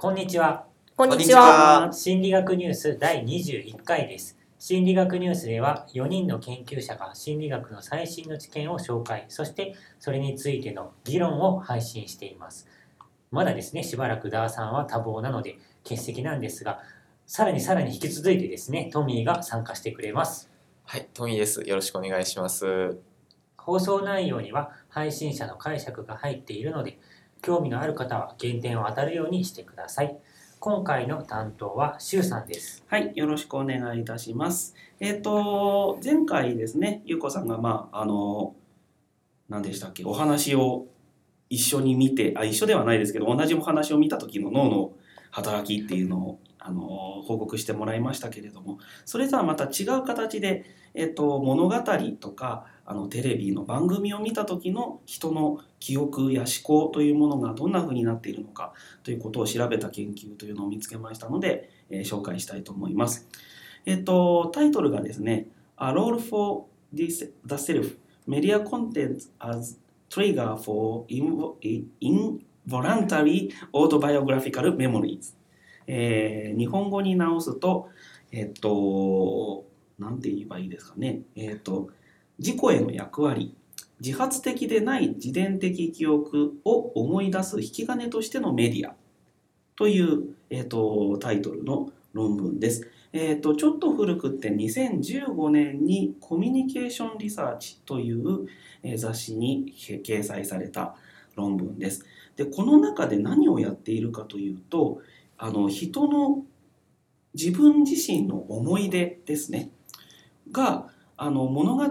こんにちは。こんにちは。心理学ニュース第21回です。心理学ニュースでは4人の研究者が心理学の最新の知見を紹介、そしてそれについての議論を配信しています。まだですね、しばらくダーさんは多忙なので欠席なんですが、さらにさらに引き続いてですね、トミーが参加してくれます。はい、トミーです。よろしくお願いします。放送内容には配信者の解釈が入っているので、興味のある方は減点を当たるようにしてください。今回の担当はシュウさんです。はい、よろしくお願いいたします。えっ、と、前回ですね、ゆうこさんが、まあ、あの、何でしたっけ、お話を一緒に見て、あ、一緒ではないですけど、同じお話を見た時の脳の働きっていうのを、あの、報告してもらいましたけれども、それとはまた違う形で、えっ、と、物語とか、あの、テレビの番組を見た時の人の記憶や思考というものがどんな風になっているのかということを調べた研究というのを見つけましたので、えー紹介したいと思います。えっと、タイトルがですね、A Role for the Self Media Content as Trigger for Invo- Involuntary Autobiographical Memories、えー日本語に直すと、えっと、なんて言えばいいですかね。えっと、自己への役割、自発的でない自伝的記憶を思い出す引き金としてのメディアという、えっとタイトルの論文です。えっとちょっと古くって2015年にコミュニケーションリサーチという雑誌に掲載された論文です。でこの中で何をやっているかというとあの人の自分自身の思い出ですねがあの物語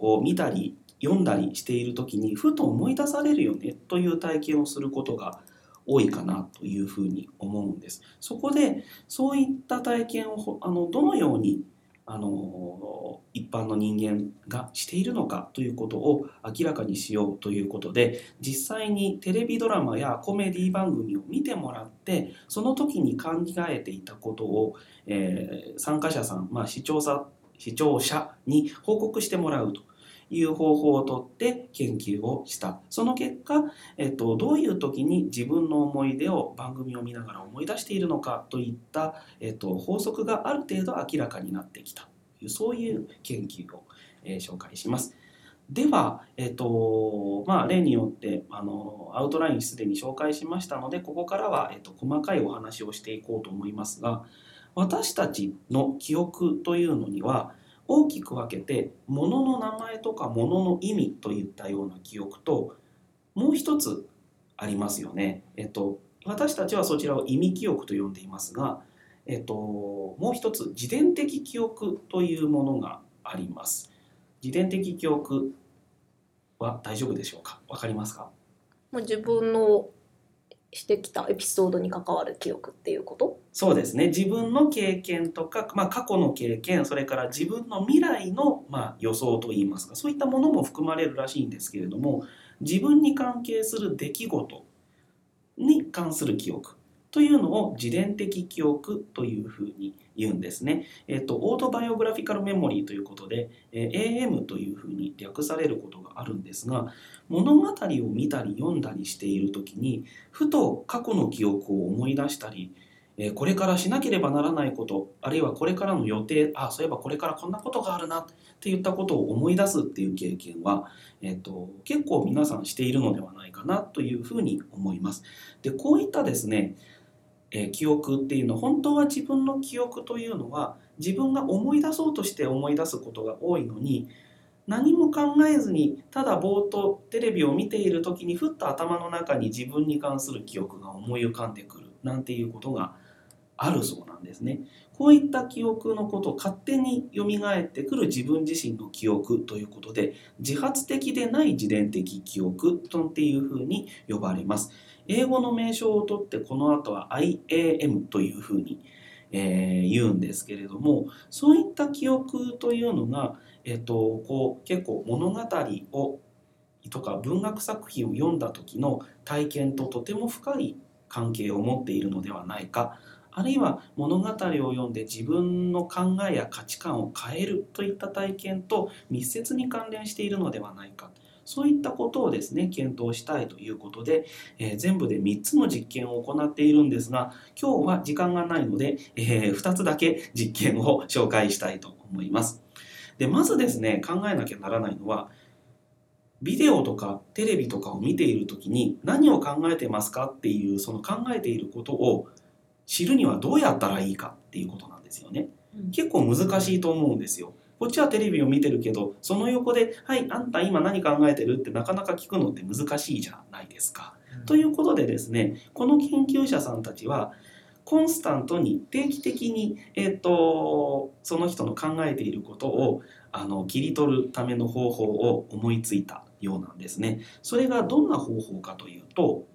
を見たり読んだりしている時にふと思い出されるよねという体験をすることが多いかなというふうに思うんです。そこでそういった体験をあのどのようにあの一般の人間がしているのかということを明らかにしようということで実際にテレビドラマやコメディ番組を見てもらってその時に考えていたことを、えー参加者さん、まあ、視聴者視聴者に報告してもらうという方法をとって研究をしたその結果、えっと、どういう時に自分の思い出を番組を見ながら思い出しているのかといった、えっと、法則がある程度明らかになってきたというそういう研究を、えー紹介します。では、えっとまあ、例によってあのアウトラインすでに紹介しましたのでここからは、えっと、細かいお話をしていこうと思いますが私たちの記憶というのには大きく分けて物の名前とか物の意味といったような記憶ともう一つありますよね。えっと、私たちはそちらを意味記憶と呼んでいますが、えっと、もう一つ自伝的記憶というものがあります。自伝的記憶は大丈夫でしょうか？わかりますか？もう自分のしてきたエピソードに関わる記憶っていうこと？そうですね。自分の経験とか、まあ、過去の経験それから自分の未来の、まあ、予想といいますかそういったものも含まれるらしいんですけれども自分に関係する出来事に関する記憶。というのを自伝的記憶というふうに言うんですね。えっと、オートバイオグラフィカルメモリーということで、え AM というふうに略されることがあるんですが物語を見たり読んだりしている時にふと過去の記憶を思い出したりえこれからしなければならないことあるいはこれからの予定あそういえばこれからこんなことがあるなっていったことを思い出すっていう経験は、えー、と結構皆さんしているのではないかなというふうに思います。でこういったですね、えー記憶っていうの本当は自分の記憶というのは自分が思い出そうとして思い出すことが多いのに何も考えずにただぼーっとテレビを見ている時にふっと頭の中に自分に関する記憶が思い浮かんでくるなんていうことがあるそうなんですね。こういった記憶のことを勝手に蘇ってくる自分自身の記憶ということで自発的でない自伝的記憶とっていうふうに呼ばれます。英語の名称をとってこの後は IAM というふうに、えー言うんですけれどもそういった記憶というのが、えっとこう結構物語をとか文学作品を読んだ時の体験ととても深い関係を持っているのではないかあるいは物語を読んで自分の考えや価値観を変えるといった体験と密接に関連しているのではないかそういったことをですね検討したいということで、えー全部で3つの実験を行っているんですが今日は時間がないので、え2つだけ実験を紹介したいと思います。でまずですね考えなきゃならないのはビデオとかテレビとかを見ている時に何を考えてますかっていうその考えていることを知るにはどうやったらいいかっていうことなんですよね。うん結構難しいと思うんですよ。こっちはテレビを見てるけどその横で「はいあんた今何考えてる?」ってなかなか聞くのって難しいじゃないですか。ということでですねこの研究者さんたちはコンスタントに定期的に、えっとその人の考えていることをあの切り取るための方法を思いついたようなんですね。それがどんな方法かというと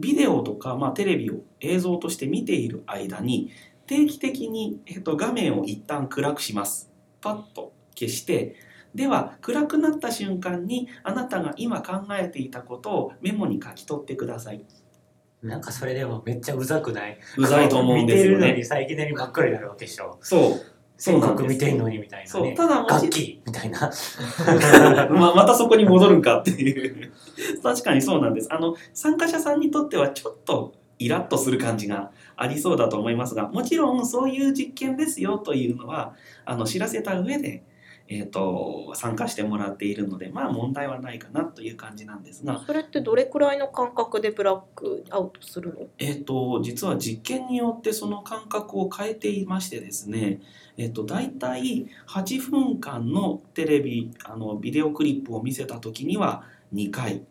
ビデオとか、まあ、テレビを映像として見ている間に定期的に、えっと画面を一旦暗くします。パッと消してでは暗くなった瞬間にあなたが今考えていたことをメモに書き取ってください。なんかそれでもめっちゃうざくない？うざいと思うんですよ見てるのにね。さいきなり真っ暗になるわけでしょそう。そう全なんです国見てんのにみたいなそうねただ楽器みたいな。まあ、またそこに戻るんかっていう。確かにそうなんです。あの参加者さんにとってはちょっとイラッとする感じがありそうだと思いますがもちろんそういう実験ですよというのはあの知らせた上で、えー、と参加してもらっているのでまあ問題はないかなという感じなんですが、それってどれくらいの間隔でブラックアウトするの？えー、と実は実験によってその感覚を変えていましてですねえっと、大体8分間のテレビあのビデオクリップを見せた時には2回、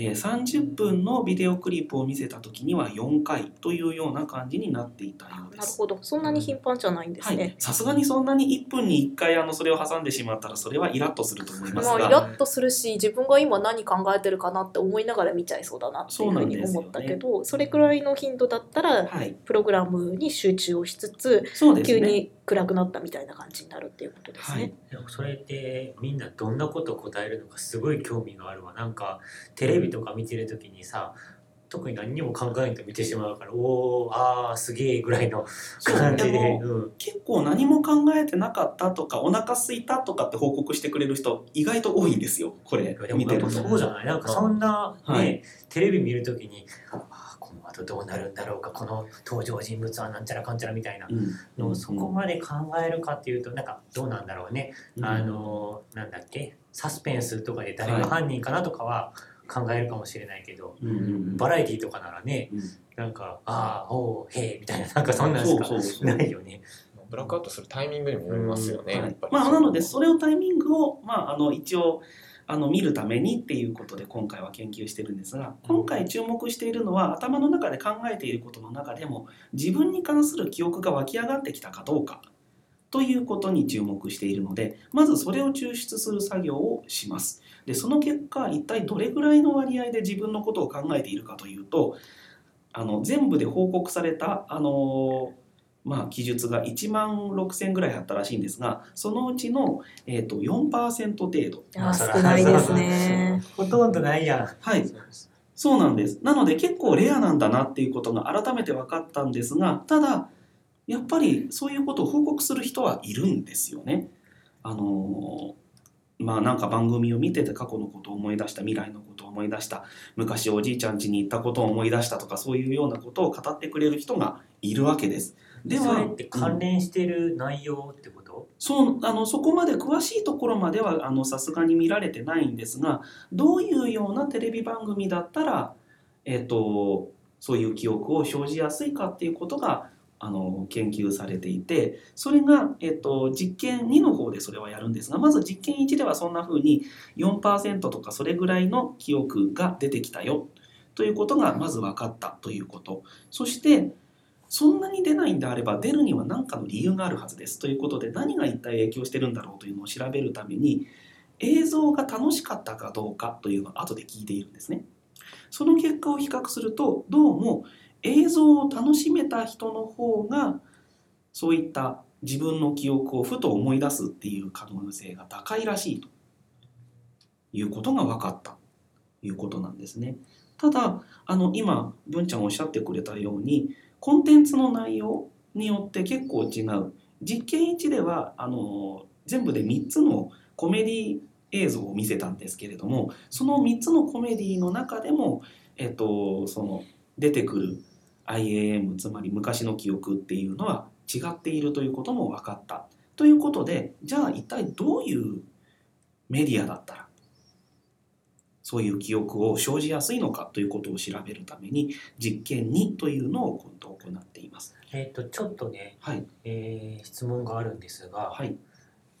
えー30分のビデオクリップを見せた時には4回というような感じになっていたようです。なるほど。そんなに頻繁じゃないんですはい。ね、、さすがにそんなに1分に1回あのそれを挟んでしまったらそれはイラッとすると思いますまあ、イが、ラッとするし自分が今何考えてるかなって思いながら見ちゃいそうだなっていうふうに思ったけどそ,、れくらいの頻度だったらはい、プログラムに集中をしつつね。急に暗くなったみたいな感じになるっていうことですね。はい。それってみんなどんなこと答えるのかすごい興味があるわ。なんかテレビとか見てる時にさ特に何にも考えんと見てしまうからおおあーすげえぐらいの感じで。うん。結構何も考えてなかったとかお腹空いたとかって報告してくれる人意外と多いんですよ。これ見てると。そうじゃない？なんかそんなね、はい。テレビ見るときにあーこの後どうなるんだろうかこの登場人物はなんちゃらかんちゃらみたいなうん。のをそこまで考えるかっていうとなんかどうなんだろうね、うん。あのなんだっけ？サスペンスとかで誰が犯人かなとかは考えるかもしれないけど、バラエティとかならねうん。なんか「ああおうへえ」みたいななんかそんなんしかないよね。ブラックアウトするタイミングにもよりますよね。まあ、なのでそれをタイミングを、まあ、あの一応あの見るためにっていうことで今回は研究してるんですが今回注目しているのは頭の中で考えていることの中でも自分に関する記憶が湧き上がってきたかどうかということに注目しているのでまずそれを抽出する作業をします。でその結果一体どれぐらいの割合で自分のことを考えているかというとあの全部で報告されたあのまあ、記述が1万6,000ぐらいあったらしいんですがそのうちの、えー、と4%程度あー少ないですね。ほとんどないやん。はいそうなんですなので結構レアなんだなっていうことが改めて分かったんですがただやっぱりそういうことを報告する人はいるんですよね。あのーまあなんか番組を見てて過去のことを思い出した未来のことを思い出した昔おじいちゃん家に行ったことを思い出したとかそういうようなことを語ってくれる人がいるわけです。でそれって関連してる内容ってこと、そうあのそこまで詳しいところまではさすがに見られてないんですがどういうようなテレビ番組だったら、えっとそういう記憶を生じやすいかっていうことがあの研究されていてそれが、えっと実験2の方でそれはやるんですがまず実験1ではそんな風に4%とかそれぐらいの記憶が出てきたよということがまず分かったということ。そしてそんなに出ないんであれば出るには何かの理由があるはずですということで何が一体影響してるんだろうというのを調べるために映像が楽しかったかどうかというのを後で聞いているんですね。その結果を比較するとどうも映像を楽しめた人の方がそういった自分の記憶をふと思い出すっていう可能性が高いらしいということが分かったということなんですね。ただあの今文ちゃんおっしゃってくれたようにコンテンツの内容によって結構違う実験1ではあの全部で3つのコメディ映像を見せたんですけれどもその3つのコメディの中でも、えっと、その出てくる IAM つまり昔の記憶っていうのは違っているということも分かった。ということでじゃあ一体どういうメディアだったらそういう記憶を生じやすいのかということを調べるために実験2というのを今度行っています。えっ、とちょっとね、はい。えー質問があるんですが、はい。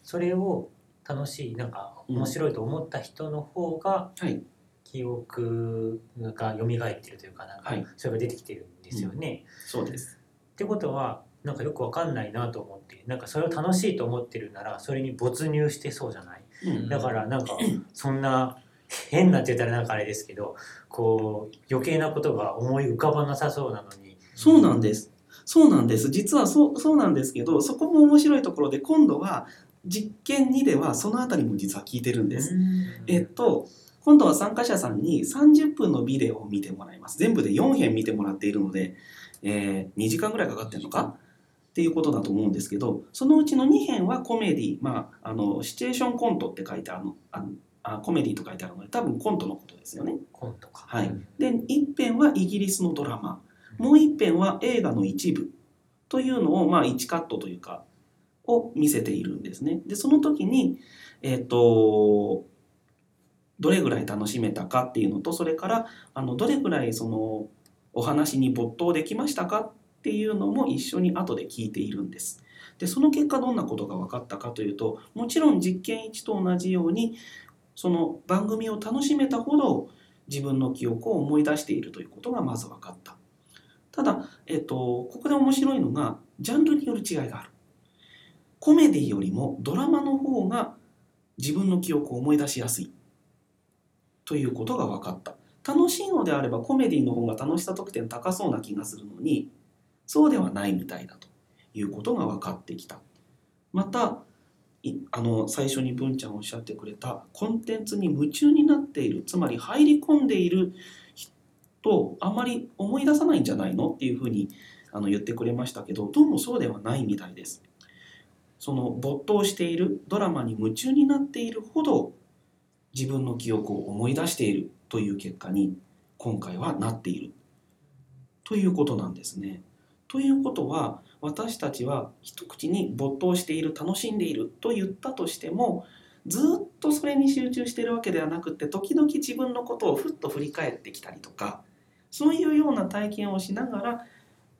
それを楽しいなんか面白いと思った人の方がはい。記憶が蘇ってるというかなんかはい。それが出てきてるんですよね。そうです。ってことはなんかよくわかんないなと思ってなんかそれを楽しいと思ってるならそれに没入してそうじゃない。うん。だからなんか そんな変なって言ったらなんかあれですけどこう余計なことが思い浮かばなさそうなのにそうなんです。そうなんです。実はそうそうなんですけど、そこも面白いところで、今度は実験2ではそのあたりも実は聞いてるんです。えっと、今度は参加者さんに30分のビデオを見てもらいます。全部で4編見てもらっているので、えー2時間ぐらいかかってるのか？っていうことだと思うんですけど、そのうちの2編はコメディ、まあ、あの、シチュエーションコントって書いてあるの、あのあコメディと書いてあるので、多分コントのことですよね。コントか。はいで一編はイギリスのドラマもう一編は映画の一部というのをまあ1カットというかを見せているんですね。でその時にえっ、とどれぐらい楽しめたかっていうのとそれからあのどれぐらいそのお話に没頭できましたかっていうのも一緒に後で聞いているんです。でその結果どんなことが分かったかというともちろん実験1と同じようにその番組を楽しめたほど自分の記憶を思い出しているということがまず分かった。ただ、えっと、ここで面白いのがジャンルによる違いがある。コメディよりもドラマの方が自分の記憶を思い出しやすいということが分かった。楽しいのであればコメディの方が楽しさ得点高そうな気がするのにそうではないみたいだということが分かってきた。またあの最初に文ちゃんおっしゃってくれたコンテンツに夢中になっているつまり入り込んでいる人あまり思い出さないんじゃないの？っていうふうにあの言ってくれましたけどどうもそうではないみたいです。その没頭しているドラマに夢中になっているほど自分の記憶を思い出しているという結果に今回はなっているということなんですね。ということは私たちは一口に没頭している楽しんでいると言ったとしてもずっとそれに集中しているわけではなくて時々自分のことをふっと振り返ってきたりとかそういうような体験をしながら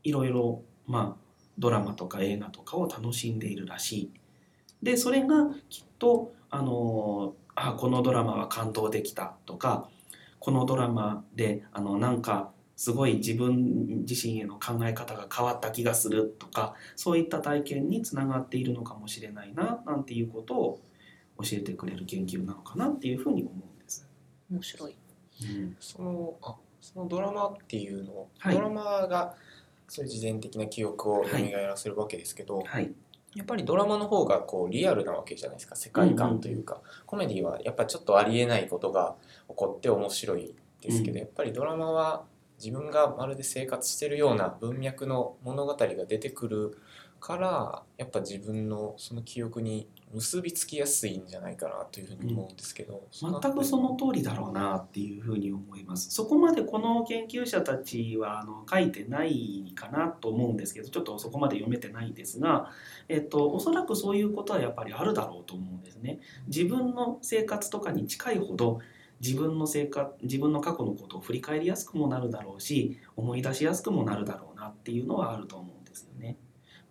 いろいろまあドラマとか映画とかを楽しんでいるらしい。でそれがきっとあのあこのドラマは感動できたとかこのドラマであのなんかすごい自分自身への考え方が変わった気がするとかそういった体験につながっているのかもしれないななんていうことを教えてくれる研究なのかなっていうふうに思うんです。面白い。うん。そのあそのドラマっていうのを、はい。ドラマがそういう自然的な記憶を蘇らせるわけですけど、はい、やっぱりドラマの方がこうリアルなわけじゃないですか世界観というか、コメディはやっぱりちょっとありえないことが起こって面白いですけど、うん。やっぱりドラマは自分がまるで生活してるような文脈の物語が出てくるからやっぱ自分のその記憶に結びつきやすいんじゃないかなというふうに思うんですけど、全くその通りだろうなっていうふうに思います。そこまでこの研究者たちはあの書いてないかなと思うんですけどちょっとそこまで読めてないんですが、えっと、おそらくそういうことはやっぱりあるだろうと思うんですね。自分の生活とかに近いほど自分の生活自分の過去のことを振り返りやすくもなるだろうし思い出しやすくもなるだろうなっていうのはあると思うんですよね。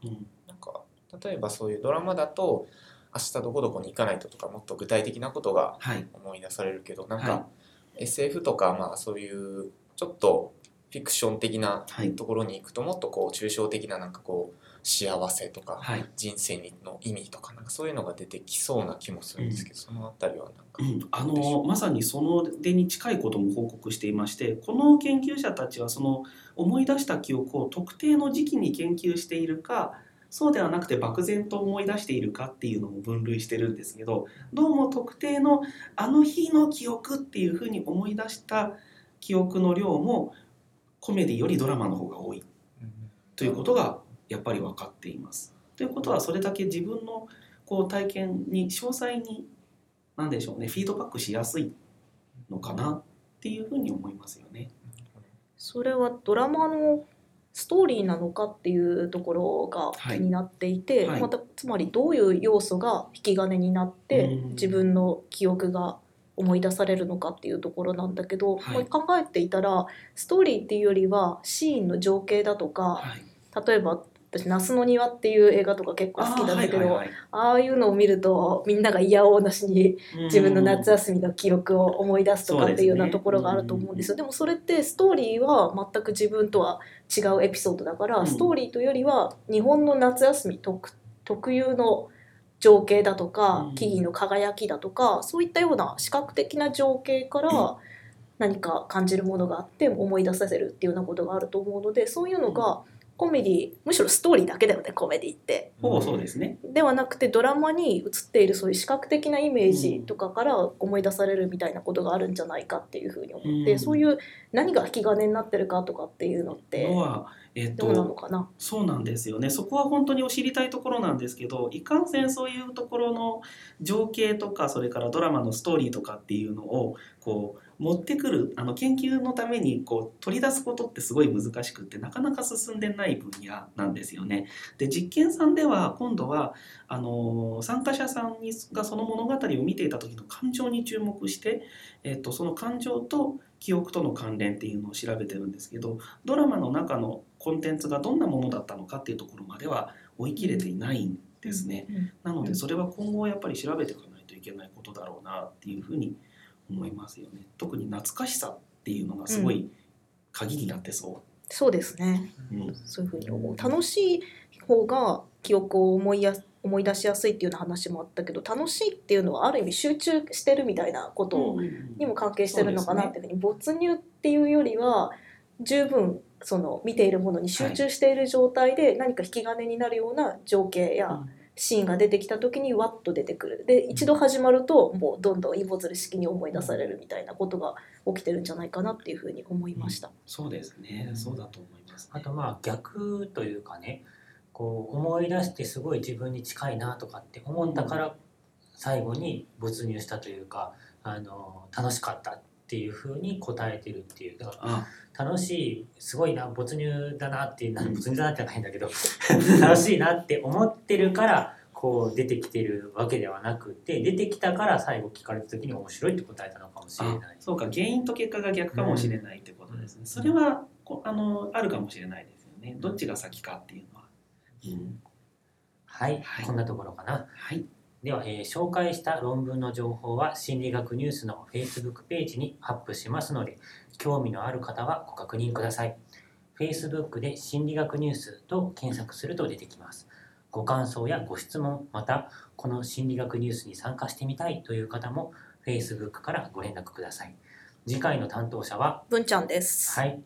うん。なんか例えばそういうドラマだと明日どこどこに行かないととかもっと具体的なことがはい。思い出されるけどなんはか SF とかまあそういうちょっとフィクション的なはい。ところに行くともっとこう抽象的ななんかこう幸せとかはい。人生の意味とかなんかそういうのが出てきそうな気もするんですけど、そのあたりはなんか。うん、あのまさにその例に近いことも報告していましてこの研究者たちはその思い出した記憶を特定の時期に研究しているかそうではなくて漠然と思い出しているかっていうのも分類してるんですけどどうも特定のあの日の記憶っていうふうに思い出した記憶の量もコメディよりドラマの方が多いということがやっぱり分かっています。ということはそれだけ自分のこう体験に詳細になんでしょうねフィードバックしやすいのかなっていうふうに思いますよね。それはドラマのストーリーなのかっていうところが気になっていて、はい。はいまたつまりどういう要素が引き金になってうん。自分の記憶が思い出されるのかっていうところなんだけど、はい。考えていたらストーリーっていうよりはシーンの情景だとかはい、例えば私「那須の庭」っていう映画とか結構好きなんだけどあ,、はいはいはい。あいうのを見るとみんなが嫌おうなしに自分の夏休みの記憶を思い出すとかっていうようなところがあると思うんです。よ。でもそれってストーリーは全く自分とは違うエピソードだから、うん。ストーリーというよりは日本の夏休み特特有の情景だとかうん。木々の輝きだとかそういったような視覚的な情景から何か感じるものがあって思い出させるっていうようなことがあると思うのでそういうのがコメディむしろストーリーだけだよねコメディって。ほぼそうですね。ではなくてドラマに映っているそういう視覚的なイメージとかから思い出されるみたいなことがあるんじゃないかっていうふうに思って、うんそういう何が引き金になってるかとかっていうのってえっどうなのとかな？そうなんですよね。そこは本当にお知りたいところなんですけど、いかんせんそういうところの情景とかそれからドラマのストーリーとかっていうのをこう持ってくるあの研究のためにこう取り出すことってすごい難しくってなかなか進んでない分野なんですよね。で実験さんでは今度はあの参加者さんにがその物語を見ていた時の感情に注目して、えっと、その感情と記憶との関連っていうのを調べてるんですけどドラマの中のコンテンツがどんなものだったのかっていうところまでは追い切れていないんですね。うんなのでそれは今後やっぱり調べていかないといけないことだろうなっていうふうに思いますよね。特に懐かしさっていうのがすごい鍵になってそそうですね。う。うん。そういうふうに思う。楽しい方が記憶を思いや思い出しやすいっていうような話もあったけど楽しいっていうのはある意味集中してるみたいなことにも関係してるのかなっていうふうに、没入っていうよりは十分その見ているものに集中している状態で何か引き金になるような情景やシーンが出てきた時にワッと出てくる。で一度始まるともうどんどんイボズル式に思い出されるみたいなことが起きてるんじゃないかなっていうふうに思いました。そうですね。そうだと思います、ね。あとまあ逆というかねこう思い出してすごい自分に近いなとかって思ったから最後に没入したというかあの楽しかったっていうふうに答えてるっていうだからあ楽しいすごいな没入だなっていうな没入だなってないんだけど 楽しいなって思ってるからこう出てきてるわけではなくて出てきたから最後聞かれた時に面白いって答えたのかもしれあない。そうか原因と結果が逆かもしれないってことですね。それはこあのあるかもしれないですよね。どっちが先かっていうのは。うん、はい、はいこんなところかな。はい。では、えー紹介した論文の情報は心理学ニュースの Facebook ページにアップしますので、興味のある方はご確認ください。Facebook で心理学ニュースと検索すると出てきます。ご感想やご質問、またこの心理学ニュースに参加してみたいという方も Facebook からご連絡ください。次回の担当者は文ちゃんです。はい。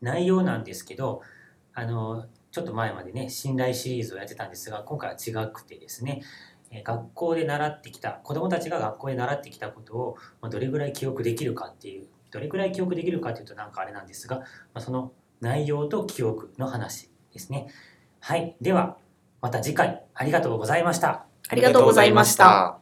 内容なんですけど、あの、ちょっと前までね、信頼シリーズをやってたんですが、今回は違くてですね、えー学校で習ってきた、子供たちが学校で習ってきたことを、ま、どれぐらい記憶できるかっていう、どれぐらい記憶できるかっていうとなんかあれなんですが、ま、その内容と記憶の話ですね。はい。では、また次回ありがとうございました。ありがとうございました。